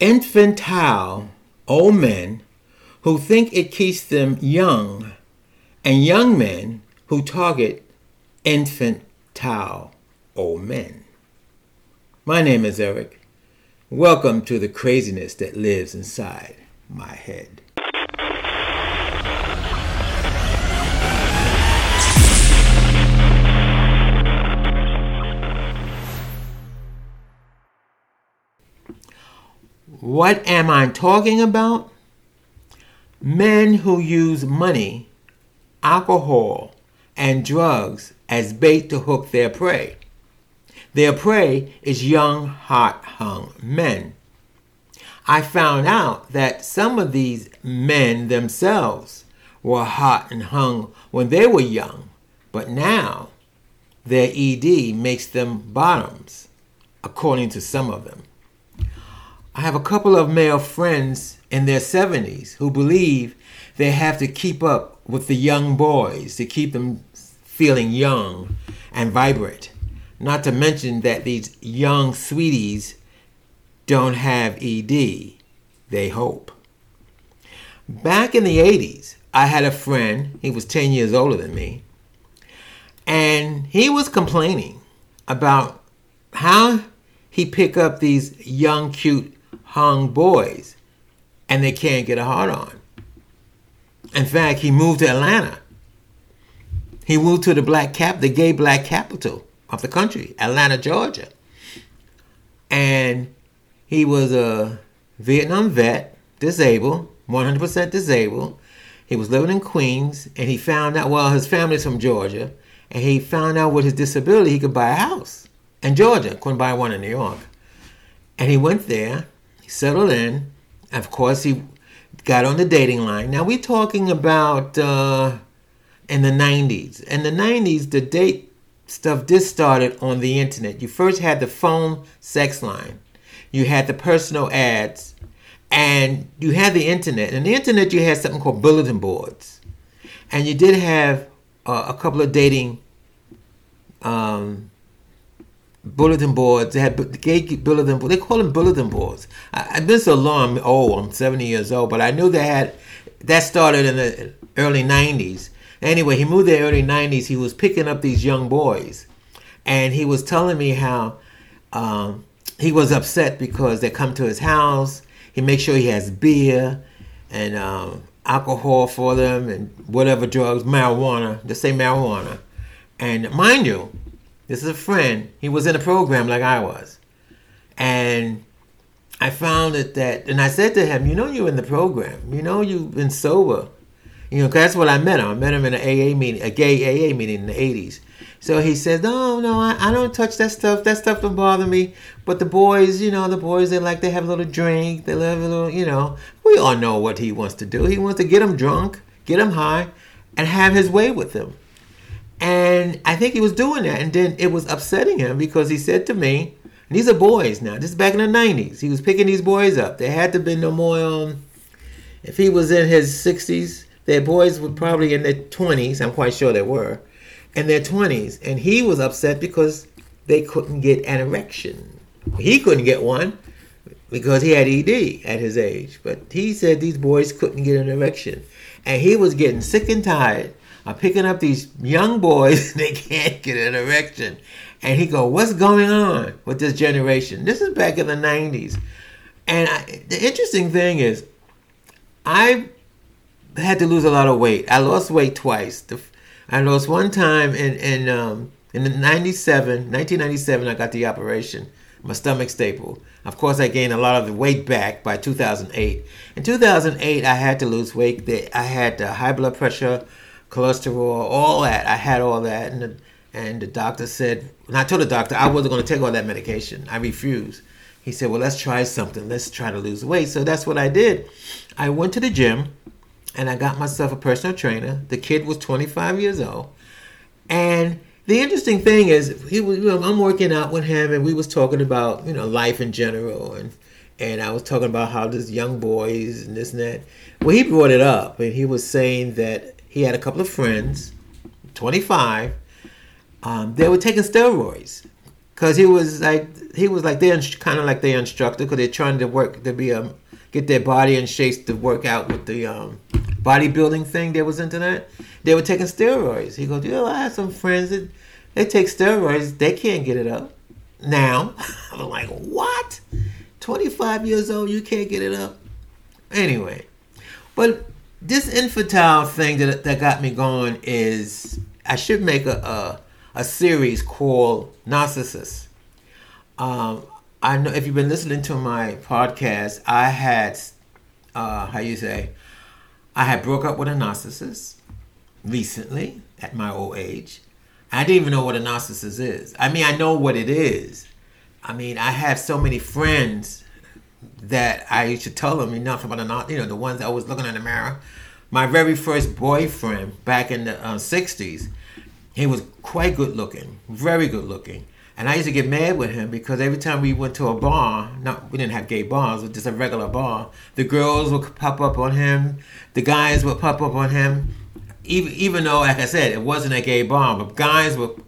infantile old men who think it keeps them young, and young men who target infantile old men. My name is Eric. Welcome to the craziness that lives inside my head. What am I talking about? Men who use money, alcohol, and drugs as bait to hook their prey. Their prey is young, hot, hung men. I found out that some of these men themselves were hot and hung when they were young, but now their ED makes them bottoms, according to some of them. I have a couple of male friends in their 70s who believe they have to keep up with the young boys to keep them feeling young and vibrant. Not to mention that these young sweeties don't have ED, they hope. Back in the 80s, I had a friend, he was 10 years older than me, and he was complaining about how he pick up these young, cute hung boys and they can't get a hard on. In fact, he moved to Atlanta. He moved to the black cap, the gay black capital of the country, Atlanta, Georgia. And he was a Vietnam vet, disabled, 100% disabled. He was living in Queens and he found out, well, his family's from Georgia, and he found out with his disability he could buy a house in Georgia, couldn't buy one in New York. And he went there he settled in. Of course, he got on the dating line. Now we're talking about uh, in the 90s. In the 90s, the date stuff just started on the internet. You first had the phone sex line, you had the personal ads, and you had the internet. And the internet, you had something called bulletin boards, and you did have uh, a couple of dating um, bulletin boards. They had gay bulletin boards. They call them bulletin boards. I, been so long. I'm old. I'm 70 years old, but I knew they had. That started in the early 90s. Anyway, he moved there early 90s. He was picking up these young boys, and he was telling me how um, he was upset because they come to his house. He makes sure he has beer and um, alcohol for them and whatever drugs, marijuana. Just say marijuana. And mind you, this is a friend. He was in a program like I was. And I found it that, and I said to him, You know, you're in the program. You know, you've been sober. You know, that's what I met him. I met him in an AA meeting, a gay AA meeting in the 80s. So he said, No, no, I, I don't touch that stuff. That stuff don't bother me. But the boys, you know, the boys, they like to have a little drink. They love a little, you know. We all know what he wants to do. He wants to get them drunk, get them high, and have his way with them. And I think he was doing that. And then it was upsetting him because he said to me, these are boys now. This is back in the 90s. He was picking these boys up. There had to be no more, um, if he was in his 60s, their boys were probably in their 20s. I'm quite sure they were. In their 20s. And he was upset because they couldn't get an erection. He couldn't get one because he had ED at his age. But he said these boys couldn't get an erection. And he was getting sick and tired are picking up these young boys and they can't get an erection. And he go, what's going on with this generation? This is back in the 90s. And I, the interesting thing is, I had to lose a lot of weight. I lost weight twice. I lost one time in in um, in 97, 1997. I got the operation, my stomach staple. Of course, I gained a lot of the weight back by 2008. In 2008, I had to lose weight. I had uh, high blood pressure, cholesterol, all that. I had all that, and the, and the doctor said, and I told the doctor I wasn't going to take all that medication. I refused. He said, well, let's try something. Let's try to lose weight. So that's what I did. I went to the gym, and I got myself a personal trainer. The kid was 25 years old, and the interesting thing is, he was. You know, I'm working out with him, and we was talking about you know life in general, and and I was talking about how this young boys and this and that. Well, he brought it up, and he was saying that he had a couple of friends, 25. Um, they were taking steroids Cause he was like he was like they're kind of like their instructor because they're trying to work to be um get their body in shape to work out with the um bodybuilding thing that was into that. They were taking steroids. He goes, yo, I have some friends that they take steroids, they can't get it up. Now I'm like, what? 25 years old, you can't get it up. Anyway, but this infantile thing that that got me going is I should make a a, a series called Narcissus. Um, I know if you've been listening to my podcast, I had uh, how you say I had broke up with a narcissist recently at my old age. I didn't even know what a narcissist is. I mean, I know what it is. I mean, I have so many friends that I used to tell them enough about a you know the ones I was looking at in the mirror. My very first boyfriend back in the uh, '60s, he was quite good looking, very good looking, and I used to get mad with him because every time we went to a bar, not we didn't have gay bars, but just a regular bar, the girls would pop up on him, the guys would pop up on him, even even though, like I said, it wasn't a gay bar, but guys would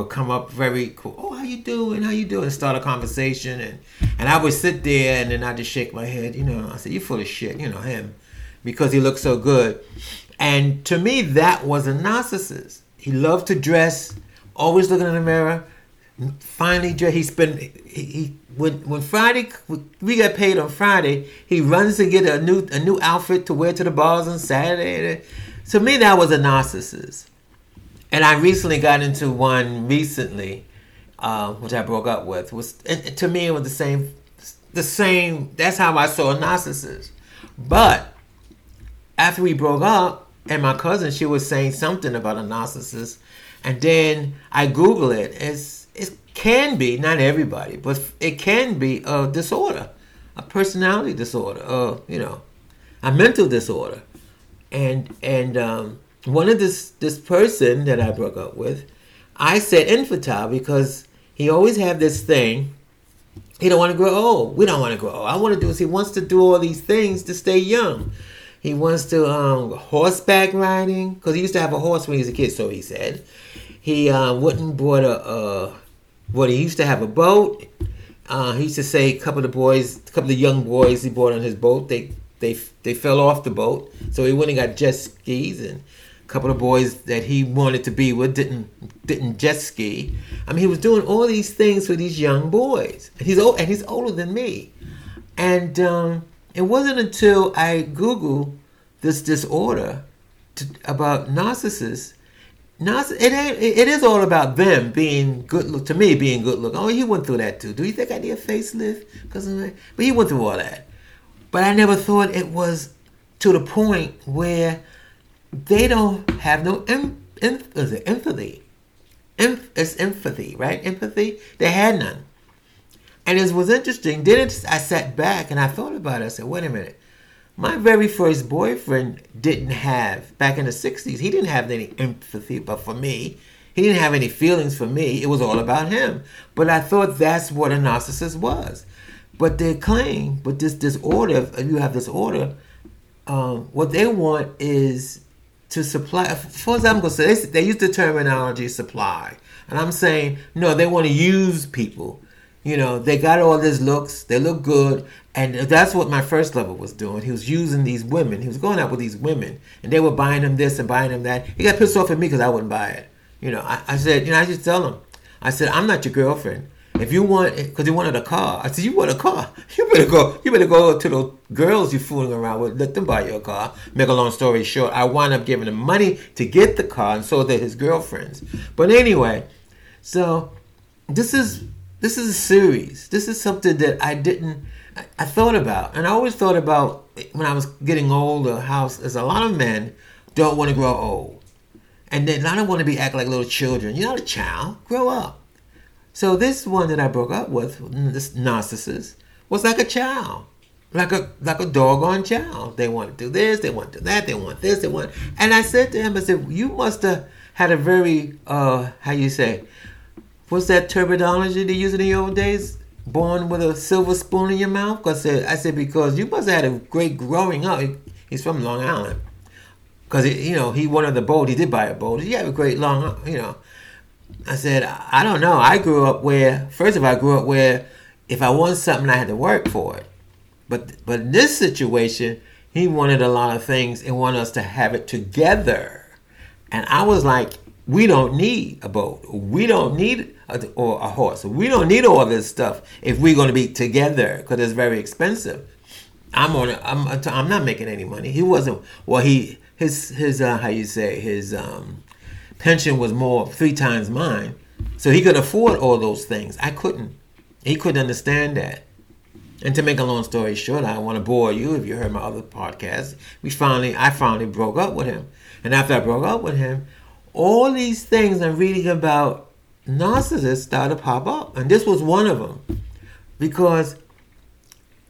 would come up very cool. Oh, how you doing? How you doing? Start a conversation, and and I would sit there, and then I just shake my head. You know, I said, "You full of shit." You know him, because he looked so good. And to me, that was a narcissist. He loved to dress, always looking in the mirror. Finally. He spent he, he when when Friday we got paid on Friday. He runs to get a new a new outfit to wear to the bars on Saturday. To me, that was a narcissist and I recently got into one recently, uh, which I broke up with. Was to me it was the same, the same. That's how I saw a narcissist. But after we broke up, and my cousin she was saying something about a narcissist, and then I Google it. It's it can be not everybody, but it can be a disorder, a personality disorder, or you know, a mental disorder, and and um, one of this this person that I broke up with, I said infantile because he always had this thing. He don't want to grow old. We don't want to grow old. I want to do is he wants to do all these things to stay young. He wants to um, horseback riding because he used to have a horse when he was a kid. So he said he uh, wouldn't bought a, what he used to have a boat. Uh, he used to say a couple of boys, a couple of young boys he bought on his boat. They they they fell off the boat, so he went and got jet skis and couple of boys that he wanted to be with didn't didn't jet ski. I mean, he was doing all these things for these young boys, and he's old, and he's older than me. And um, it wasn't until I Googled this disorder to, about narcissists. Narciss- it, ain't, it is all about them being good look to me being good look. Oh, he went through that too. Do you think I need a facelift? Because but he went through all that. But I never thought it was to the point where they don't have no em, empathy. Em, it's empathy, right? Empathy. They had none. And it was interesting. Then it, I sat back and I thought about it. I said, wait a minute. My very first boyfriend didn't have, back in the 60s, he didn't have any empathy, but for me, he didn't have any feelings for me. It was all about him. But I thought that's what a narcissist was. But they claim, but this disorder, if you have this order, um, what they want is to supply. For example, so they, they use the terminology supply, and I'm saying no, they want to use people. You know, they got all these looks, they look good, and that's what my first lover was doing. He was using these women. He was going out with these women, and they were buying him this and buying him that. He got pissed off at me because I wouldn't buy it. You know, I, I said, you know, I just tell him, I said, I'm not your girlfriend. If you want, because he wanted a car, I said, you want a car? You better go. You better go to the girls you're fooling around with. Let them buy you a car. Make a long story short, I wound up giving him money to get the car, and so did his girlfriends. But anyway, so this is this is a series. This is something that I didn't. I, thought about, and I always thought about when I was getting older. How as a lot of men don't want to grow old, and then I don't want to be act like little children. You're not a child. Grow up. So this one that I broke up with, this narcissist, was like a child. Like a like a doggone child. They want to do this, they want to do that, they want this, they want and I said to him, I said, You must have had a very uh how you say what's that terminology they used in the old days? Born with a silver spoon in your mouth? I said I said because you must have had a great growing up. He's from Long Island. Because you know, he wanted the boat, he did buy a boat. He had a great long you know I said, I don't know. I grew up where, first of all, I grew up where if I want something, I had to work for it. But but in this situation, he wanted a lot of things and wanted us to have it together. And I was like, we don't need a boat. We don't need a, or a horse. We don't need all this stuff if we're going to be together because it's very expensive. I'm on. I'm. I'm not making any money. He wasn't. Well, he his his uh, how you say his um, pension was more three times mine, so he could afford all those things. I couldn't. He couldn't understand that. And to make a long story short, I don't want to bore you if you heard my other podcast. We finally, I finally broke up with him, and after I broke up with him, all these things I'm reading about narcissists started to pop up, and this was one of them, because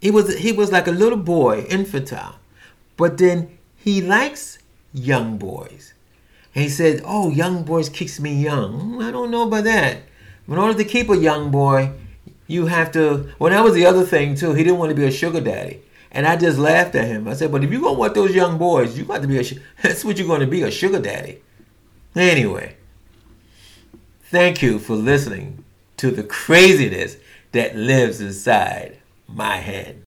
he was he was like a little boy, infantile, but then he likes young boys. And he said, "Oh, young boys keeps me young." Hmm, I don't know about that. In order to keep a young boy, you have to. Well, that was the other thing too. He didn't want to be a sugar daddy, and I just laughed at him. I said, "But if you're gonna want those young boys, you got to be a. That's what you're going to be, a sugar daddy." Anyway, thank you for listening to the craziness that lives inside my head.